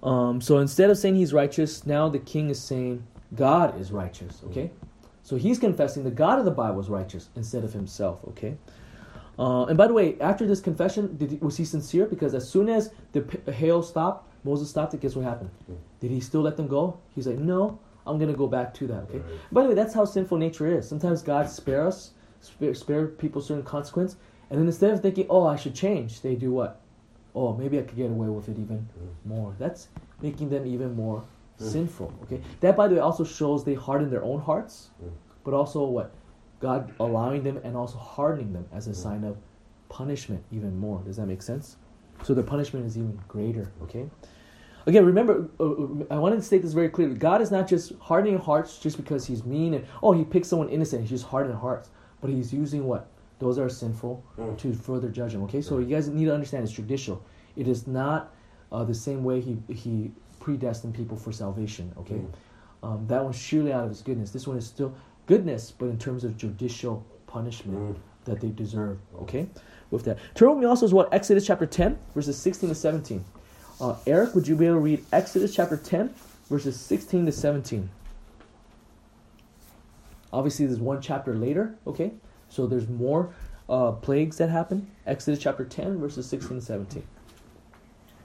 Um, so instead of saying he's righteous, now the king is saying God is righteous, okay? So he's confessing the God of the Bible is righteous instead of himself, okay? Uh, and by the way, after this confession, did was he sincere? Because as soon as the hail stopped, Moses stopped it, guess what happened? Mm. Did he still let them go? He's like, no, I'm going to go back to that, okay? Right. By the way, that's how sinful nature is. Sometimes God spare us, spare, spare people certain consequence, and then instead of thinking, oh, I should change, they do what? Oh, maybe I could get away with it even more. That's making them even more Mm. sinful, okay? That, by the way, also shows they harden their own hearts, but also what? God allowing them and also hardening them as a sign of punishment even more. Does that make sense? So the punishment is even greater, okay? Again, remember, uh, uh, I wanted to state this very clearly. God is not just hardening hearts just because he's mean and, oh, he picks someone innocent, he's just hardening hearts. But he's using what? Those that are sinful Mm. to further judge them, okay? So you guys need to understand it's judicial. It is not uh, the same way he, he predestined people for salvation, okay? Mm. Um, that one's surely out of his goodness. This one is still goodness, but in terms of judicial punishment Mm. that they deserve. Okay, with that, turn with me also as well Exodus chapter ten, verses sixteen to seventeen. Uh, Eric, would you be able to read Exodus chapter ten, verses sixteen to seventeen? Obviously, there's one chapter later. Okay, so there's more uh, plagues that happen. Exodus chapter ten, verses sixteen to seventeen.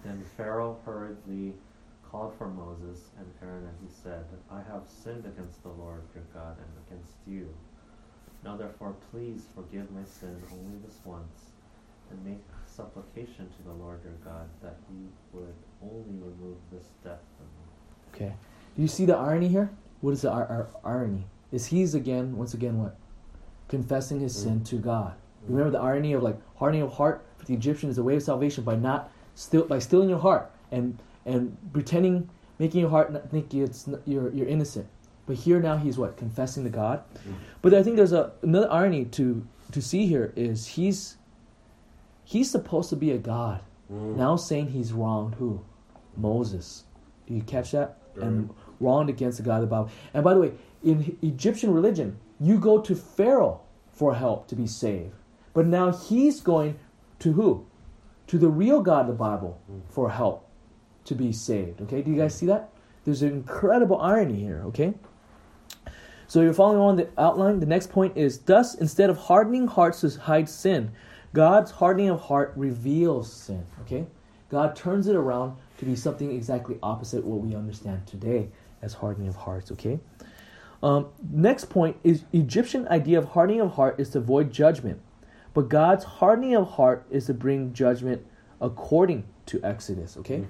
Then Pharaoh hurriedly called for Moses and Aaron, and he said, I have sinned against the Lord your God and against you. Now therefore, please forgive my sin only this once, and make supplication to the Lord your God that he would only remove this death from you. Okay. Do you see the irony here? What is the ir- ir- irony? Is he's again, once again, what? Confessing his sin to God. Remember the irony of like hardening of heart for the Egyptian is a way of salvation by not still by stilling your heart and and pretending, making your heart not think it's you're you're innocent. But here now he's what confessing to God. Mm-hmm. But I think there's a another irony to to see here is he's he's supposed to be a God Mm. now saying he's wronged who Moses. Do you catch that? And wronged against the God of the Bible. And by the way, in Egyptian religion, you go to Pharaoh for help to be saved. But now he's going to who? To the real God of the Bible for help to be saved. Okay? Do you guys see that? There's an incredible irony here, okay? So you're following on the outline. The next point is thus instead of hardening hearts to hide sin, God's hardening of heart reveals sin. Okay? God turns it around to be something exactly opposite what we understand today as hardening of hearts. Okay. Um, next point is Egyptian idea of hardening of heart is to avoid judgment, but God's hardening of heart is to bring judgment according to Exodus. Okay.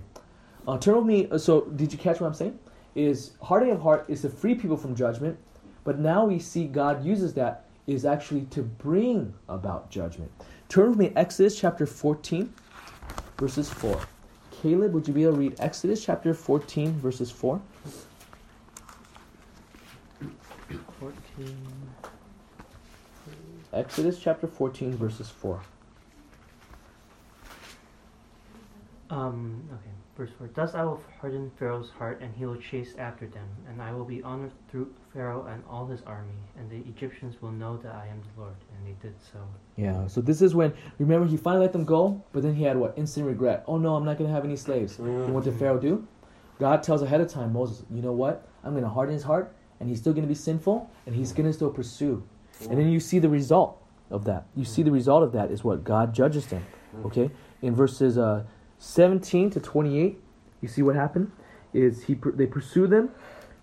Uh, turn with me. uh, So, did you catch what I'm saying? Is hardening of heart is to free people from judgment, but now we see God uses that is actually to bring about judgment. Turn with me Exodus chapter 14, verses 4. Caleb, would you be able to read Exodus chapter 14, verses 4? 14. Exodus chapter 14, verses 4. Um, okay, verse 4. Thus I will harden Pharaoh's heart, and he will chase after them, and I will be honored through Pharaoh and all his army, and the Egyptians will know that I am the Lord. And they did so. Yeah, so this is when, remember, he finally let them go, but then he had what? Instant regret. Oh no, I'm not going to have any slaves. And what did Pharaoh do? God tells ahead of time Moses, you know what? I'm going to harden his heart, and he's still going to be sinful, and he's going to still pursue. And then you see the result of that. You see the result of that is what? God judges them. Okay? In verses uh, 17 to 28, you see what happened? Is he they pursue them.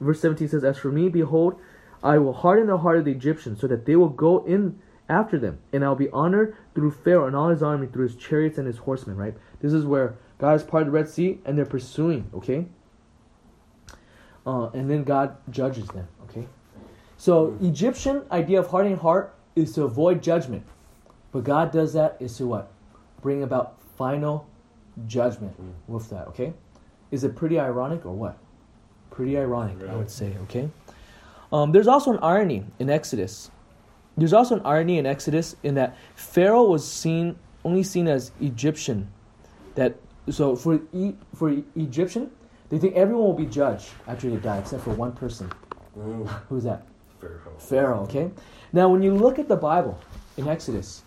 Verse 17 says, As for me, behold, I will harden the heart of the Egyptians, so that they will go in after them, and I'll be honored through Pharaoh and all his army, through his chariots and his horsemen, right? This is where God is part of the Red Sea, and they're pursuing, okay? Uh, and then God judges them, okay? So Egyptian idea of hardening heart is to avoid judgment. But God does that is to what? Bring about final judgment with that, okay? Is it pretty ironic or what? Pretty ironic, I would say, okay? Um, there's also an irony in Exodus. There's also an irony in Exodus in that Pharaoh was seen only seen as Egyptian. That so for e, for Egyptian, they think everyone will be judged after they die except for one person. Who's that? Pharaoh. Pharaoh, okay? Now, when you look at the Bible in Exodus,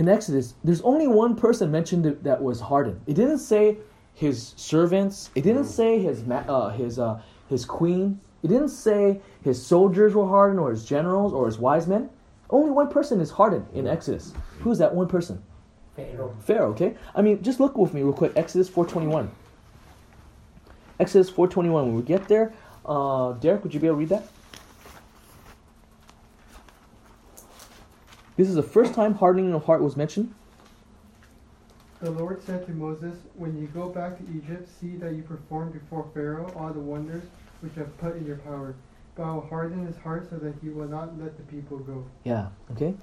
in Exodus, there's only one person mentioned that, was hardened. It didn't say his servants. It didn't say his uh, his uh, his queen. It didn't say his soldiers were hardened or his generals or his wise men. Only one person is hardened in Exodus. Who's that one person? Pharaoh. Pharaoh, okay? I mean, just look with me real quick. Exodus 4.21. Exodus 4.21. When we get there, uh, Derek, would you be able to read that? This is the first time hardening of heart was mentioned. The Lord said to Moses, When you go back to Egypt, see that you perform before Pharaoh all the wonders which I have put in your power. But I will harden his heart so that he will not let the people go. Yeah. Okay.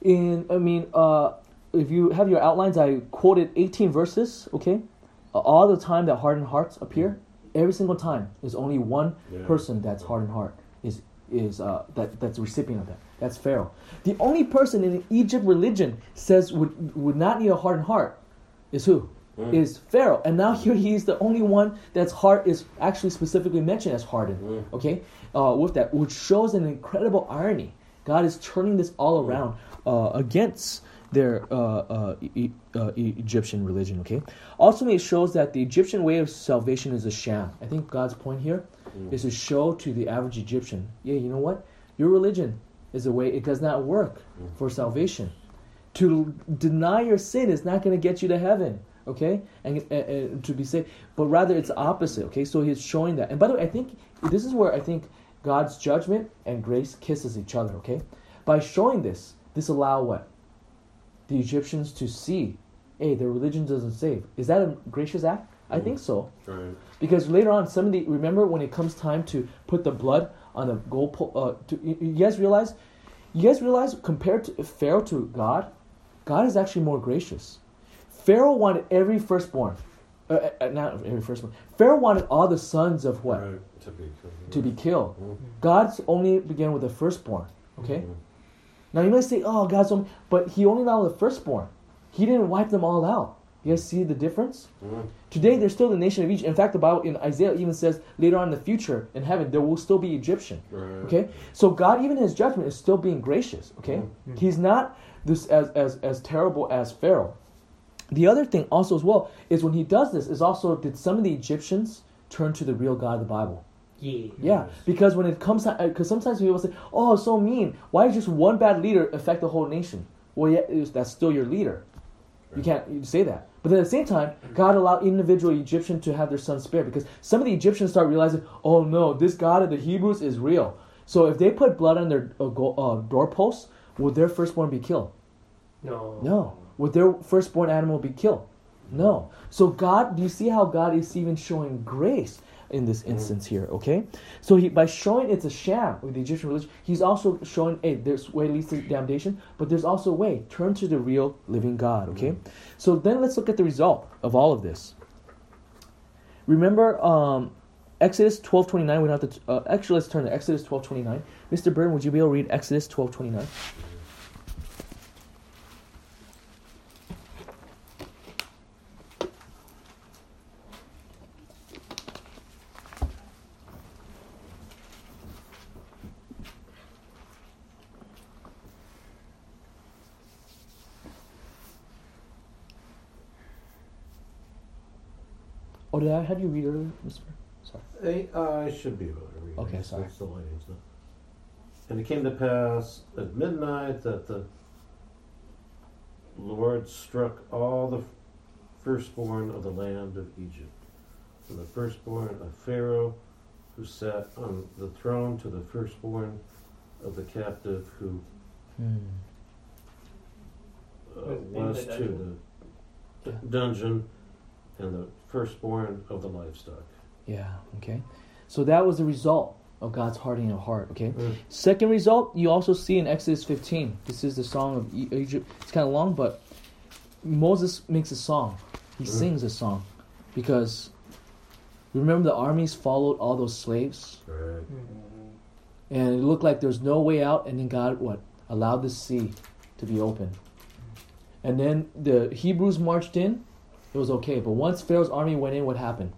In I mean, uh, if you have your outlines, I quoted 18 verses. Okay. Uh, all the time that hardened hearts appear, every single time, there's only one Yeah. person that's hardened heart is is uh, that that's the recipient of that. That's Pharaoh. The only person in Egypt religion says would would not need a hardened heart is who? Is Pharaoh. And now here he's the only one that's heart is actually specifically mentioned as hardened. Okay, uh, with that, which shows an incredible irony. God is turning this all around uh, against their uh, uh, e- uh, E- Egyptian religion. Okay. Ultimately, it shows that the Egyptian way of salvation is a sham. I think God's point here Mm. is to show to the average Egyptian, yeah, you know what, your religion is a way it does not work mm. for salvation. To deny your sin is not going to get you to heaven. okay, and, and, and to be saved. But rather, it's opposite, okay. So he's showing that. And by the way, I think this is where I think God's judgment and grace kisses each other, okay. By showing this, this allow what the Egyptians to see, hey, their religion doesn't save. Is that a gracious act? I think so. Right. Because later on, some of the remember when it comes time to put the blood on the goal pole. Uh, to, you, you guys realize, you guys realize compared to Pharaoh to God, God is actually more gracious. Pharaoh wanted every firstborn, uh, uh, not every firstborn. Pharaoh wanted all the sons of what Right. To be killed. to be killed. Mhm. God's only began with the firstborn. Okay. Mhm. Now you might say, "Oh, God's only," but He only allowed the firstborn. He didn't wipe them all out. You guys see the difference? Mhm. Today, there's still the nation of Egypt. In fact, the Bible in Isaiah even says later on in the future in heaven there will still be Egyptian. Right. Okay, so God, even in His judgment, is still being gracious. Okay, Mhm. He's not this as as as terrible as Pharaoh. The other thing also as well is when He does this is also did some of the Egyptians turn to the real God of the Bible? Yeah. Yeah, because when it comes to, because sometimes people say, "Oh, so mean. Why does just one bad leader affect the whole nation?" Well, yeah, was- that's still your leader. You can't you say that. But then at the same time, God allowed individual Egyptian to have their sons spared because some of the Egyptians start realizing, "Oh no, this God of the Hebrews is real." So if they put blood on their uh, go, uh, doorposts, will their firstborn be killed? No. No. Would their firstborn animal be killed? No. So God, do you see how God is even showing grace in this mm-hmm. instance here, okay? So he, by showing it's a sham with the Egyptian religion, he's also showing, hey, there's way leads to damnation, but there's also a way. Turn to the real living God, okay? Mm. So then let's look at the result of all of this. Remember, um, Exodus 12.29, we don't have to, uh, actually let's turn to Exodus 12.29. Mr. Byrne, would you be able to read Exodus 12.29? Oh, did I have you read earlier, Mr. Sorry. I, I should be able to read. Okay, It's- sorry. it's the lighting's not- And it came to pass at midnight that the Lord struck all the firstborn of the land of Egypt, from the firstborn of Pharaoh who sat on the throne to the firstborn of the captive who Hmm. uh, Was the was to dungeon. the dungeon, and the firstborn of the livestock. Yeah, okay. So that was the result of God's hardening of heart, okay? Mm. Second result, you also see in Exodus 15. This is the song of Egypt. It's kind of long, but Moses makes a song. He Mm. sings a song because remember the armies followed all those slaves Right. and it looked like there's no way out and then God what allowed the sea to be open. And then the Hebrews marched in. It was okay, but once Pharaoh's army went in, what happened?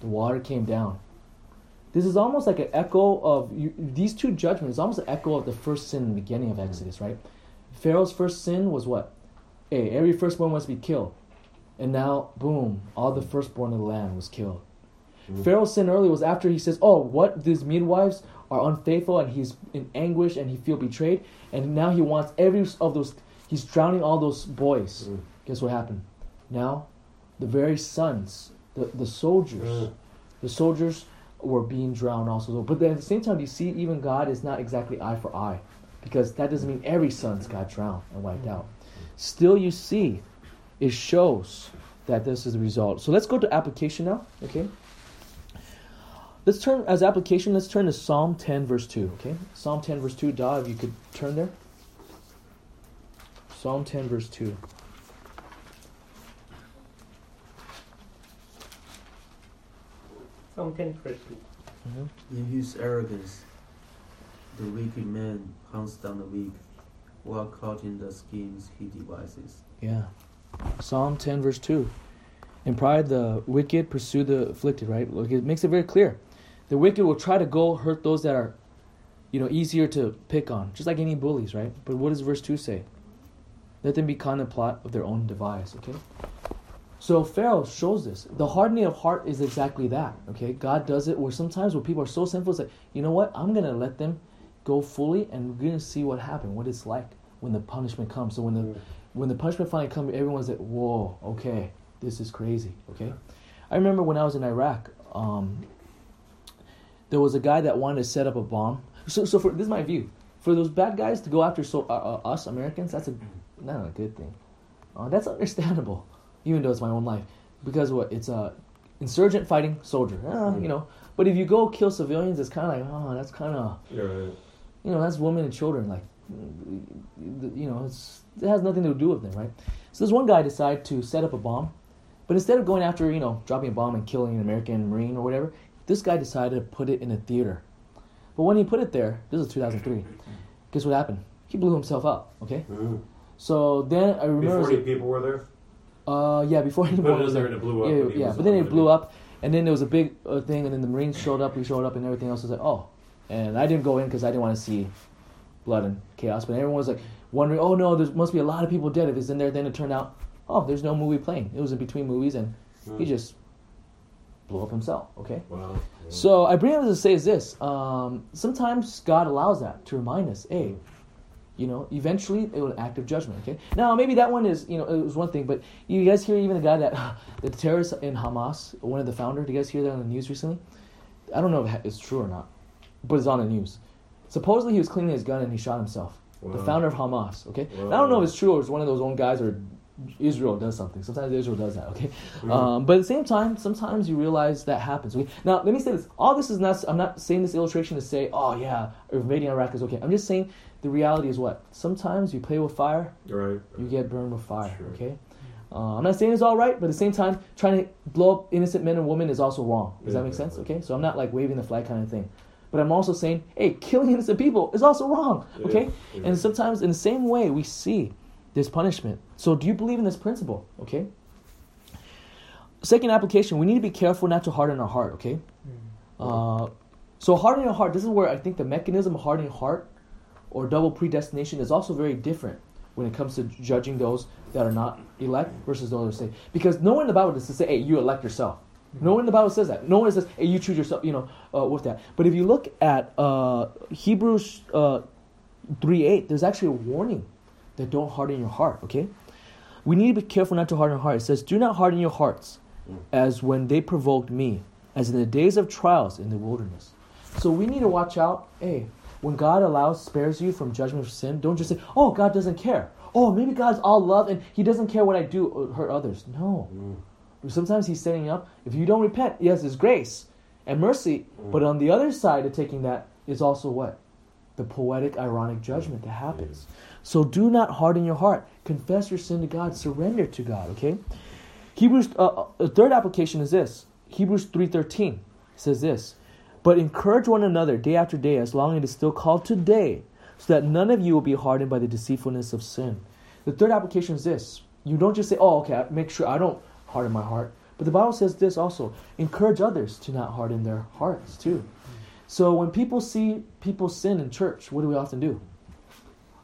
the water came down. This is almost like an echo of you, these two judgments. It's Almost an echo of the first sin in the beginning of Exodus, right? Pharaoh's first sin was what? Hey, every firstborn must be killed, and now, boom, all the firstborn of the land was killed. Mhm. Pharaoh's sin earlier was after he says, "Oh, what? These midwives are unfaithful, and he's in anguish, and he feel betrayed, and now he wants every of those. He's drowning all those boys. Mm. Guess what happened? Now, the very sons, the, the soldiers, mm. the soldiers were being drowned also. But then at the same time, you see, even God is not exactly eye for eye, because that doesn't mean every son's got drowned and wiped mm. out. Still, you see, it shows that this is the result. So let's go to application now. Okay. Let's turn as application. Let's turn to Psalm 10, verse 2. Okay, Psalm 10, verse 2. Da, if you could turn there. Psalm 10, verse 2. contemporary. Mm -hmm. In his arrogance, the wicked man hunts down the weak while caught in the schemes he devises. Yeah. Psalm 10, verse 2. In pride, the wicked pursue the afflicted, right? Look, it makes it very clear. The wicked will try to go hurt those that are, you know, easier to pick on, just like any bullies, right? But what does verse 2 say? Let them be caught in the plot of their own device, okay? So Pharaoh shows this. The hardening of heart is exactly that, okay? God does it where sometimes when people are so sinful, it's like, you know what? I'm going to let them go fully and we're going to see what happens, what it's like when the punishment comes. So when the when the punishment finally comes, everyone's like, "Whoa, okay, this is crazy." Okay, I remember when I was in Iraq, um, there was a guy that wanted to set up a bomb. So, so for this is my view. For those bad guys to go after so uh, uh, us Americans, that's a not a good thing. Uh, that's <laughs> understandable, even though it's my own life, because what it's a insurgent fighting soldier. Uh, You know, but if you go kill civilians, it's kind of like, oh, that's kind of You're right. you know, that's women and children. Like, you know, it's, it has nothing to do with them, right? So this one guy decided to set up a bomb, but instead of going after, you know, dropping a bomb and killing an American Marine or whatever, this guy decided to put it in a theater. But when he put it there, this is 2003. Guess what happened? He blew himself up. Okay. Mhm. So then I remember. Before any people were there? Uh, yeah, before <laughs> it was there and it blew up. Yeah, he yeah. But then it blew up, and then there was a big uh, thing, and then the Marines showed up. We showed up, and everything else was like, oh. And I didn't go in because I didn't want to see blood and chaos. But everyone was like wondering, oh no, there must be a lot of people dead if it's in there. Then it turned out, oh, there's no movie playing. It was in between movies, and he Mm. just blew up himself. Okay. Wow. Yeah. So I bring up to say is this: um, sometimes God allows that to remind us, hey, you know, eventually it will act of judgment. Okay. Now maybe that one is, you know, it was one thing, but you guys hear even the guy that <laughs> the terrorist in Hamas, one of the founder. Do you guys hear that on the news recently? I don't know if it's true or not, but it's on the news. Supposedly he was cleaning his gun and he shot himself. The founder of Hamas. Okay. Wow. I don't know if it's true or it's one of those own guys or Israel does something. Sometimes Israel does that. Okay. Mhm. Um, but at the same time, sometimes you realize that happens. Okay? Now, let me say this. All this is not, I'm not saying this illustration to say, oh, yeah, invading Iraq is okay. I'm just saying the reality is what? Sometimes you play with fire, You're right. you get burned with fire. Sure. Okay? Uh, I'm not saying it's all right, but at the same time, trying to blow up innocent men and women is also wrong. Does Yeah, that make sense? yeah. Okay? So I'm not like waving the flag kind of thing. But I'm also saying, hey, killing innocent people is also wrong. Okay? is. It And sometimes in the same way, we see this punishment. So do you believe in this principle? Okay? Second application, we need to be careful not to harden our heart, okay? Uh, so hardening our heart, this is where I think the mechanism of hardening heart or double predestination is also very different when it comes to judging those that are not elect versus those that are saved. Because no one in the Bible does to say, hey, you elect yourself. No one in the Bible says that. No one says, hey, you choose yourself, you know, uh, with that. But if you look at uh, Hebrews uh, 3 8, there's actually a warning that don't harden your heart, okay? We need to be careful not to harden our heart. It says, Do not harden your hearts as when they provoked me, as in the days of trials in the wilderness. So we need to watch out. Hey, when God allows, spares you from judgment for sin, don't just say, Oh, God doesn't care. Oh, maybe God's all love and He doesn't care what I do or hurt others. No. Mm. Sometimes He's setting up. If you don't repent, yes, His grace and mercy. But on the other side of taking that is also what? The poetic, ironic judgment that happens. So do not harden your heart. Confess your sin to God. Surrender to God. Okay. Hebrews. Uh, uh, the third application is this. Hebrews three thirteen says this. But encourage one another day after day, as long as it is still called today, so that none of you will be hardened by the deceitfulness of sin. The third application is this. You don't just say, "Oh, okay, make sure I don't harden my heart." But the Bible says this also: encourage others to not harden their hearts too. So when people see people sin in church, what do we often do?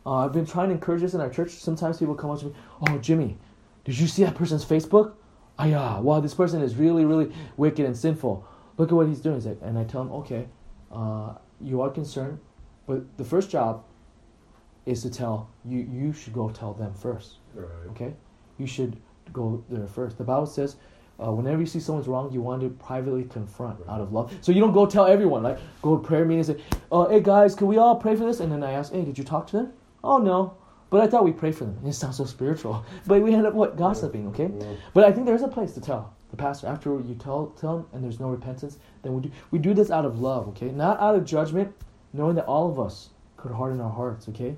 Uh, I've been trying to encourage this in our church. Sometimes people come up to me, "Oh, Jimmy, did you see that person's Facebook? Ah, yeah, wow, this person is really, really wicked and sinful. Look at what he's doing." He's like, and I tell him, "Okay, uh, you are concerned, but the first job is to tell you. You should go tell them first. Right. Okay, you should go there first. The Bible says." Uh, whenever you see someone's wrong, you want to privately confront out of love. So you don't go tell everyone, like go to prayer meetings and say, uh, "Hey guys, can we all pray for this?" And then I ask, "Hey, did you talk to them?" Oh no, but I thought we pray for them. <laughs> It sounds so spiritual, but we end up what gossiping, okay? Mm. But I think there's a place to tell the pastor after you tell tell him, and there's no repentance. Then we do we do this out of love, okay? Not out of judgment, knowing that all of us could harden our hearts, okay?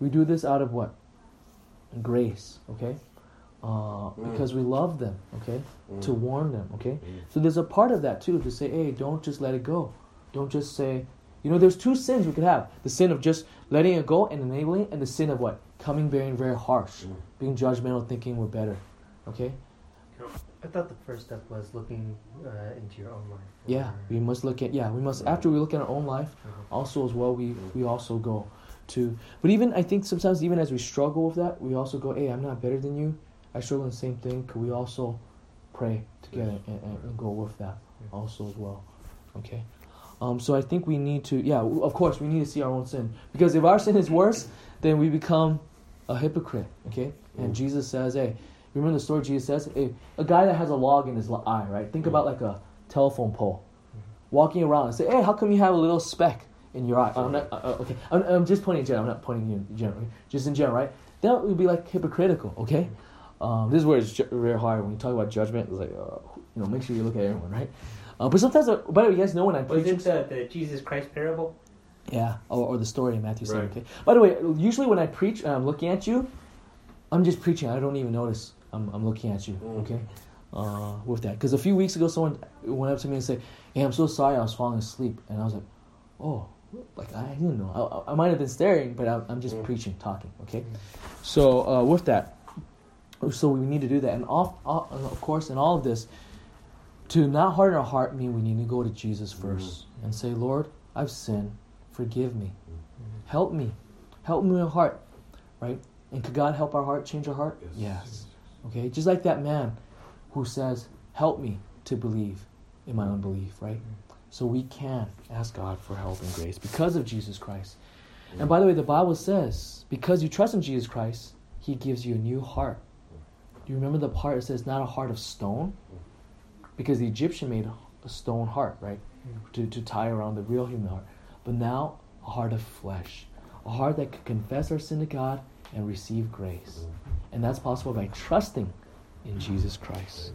We do this out of what? Grace, okay? Uh, Mm. because we love them, okay? Mm. To warn them, okay? Mm. So there's a part of that too to say, hey, don't just let it go. Don't just say, you know, there's two sins we could have: the sin of just letting it go and enabling, and the sin of what coming being very harsh, Mm. being judgmental, thinking we're better. Okay? I thought the first step was looking uh, into your own life. Yeah, we must look at yeah, we must after we look at our own life, Mhm. also as well we we also go to. But even I think sometimes even as we struggle with that, we also go, hey, I'm not better than you. I struggle in the same thing. Could we also pray together and, and, and go with that also as well? Okay. Um, so I think we need to, yeah, of course, we need to see our own sin because if our sin is worse, then we become a hypocrite. Okay, and Mm. Jesus says, "Hey, remember the story? Jesus says, hey, a guy that has a log in his eye, right? Think about like a telephone pole, walking around and say, hey, how come you have a little speck in your eye? I'm not uh, uh, okay. I'm, I'm just pointing in general. I'm not pointing you in general. Just in general, right? That would be like hypocritical. Okay, um, this is where it's ju- very hard when you talk about judgment. It's like, uh, you know, make sure you look at everyone, right? Uh, but sometimes, uh, by the way, you guys know when I Was preach. it the, the Jesus Christ parable? Yeah, or, or the story in Matthew 7. Right. Okay. By the way, usually when I preach and I'm looking at you, I'm just preaching. I don't even notice I'm, I'm looking at you. Mm. Okay. Uh, with that, because a few weeks ago, someone went up to me and said, "Hey, I'm so sorry, I was falling asleep," and I was like, "Oh." Like I didn't know. I, I might have been staring, but I'm, I'm just Mm. preaching, talking. Okay, so uh, with that, so we need to do that, and off, off, of course, in all of this, to not harden our heart mean we need to go to Jesus 1st and say, Lord, I've sinned. Forgive me. Help me. Help me in my heart. Right? And could God help our heart, change our heart? Yes. Okay? Just like that man who says, Help me to believe in my unbelief, right? So we can ask God for help and grace because of Jesus Christ. And by the way, the Bible says, because you trust in Jesus Christ, He gives you a new heart. Do you remember the part that says, not a heart of stone? Because the Egyptian made a stone heart, right? To, to tie around the real human heart. But now, a heart of flesh. A heart that can confess our sin to God and receive grace. And that's possible by trusting in Jesus Christ.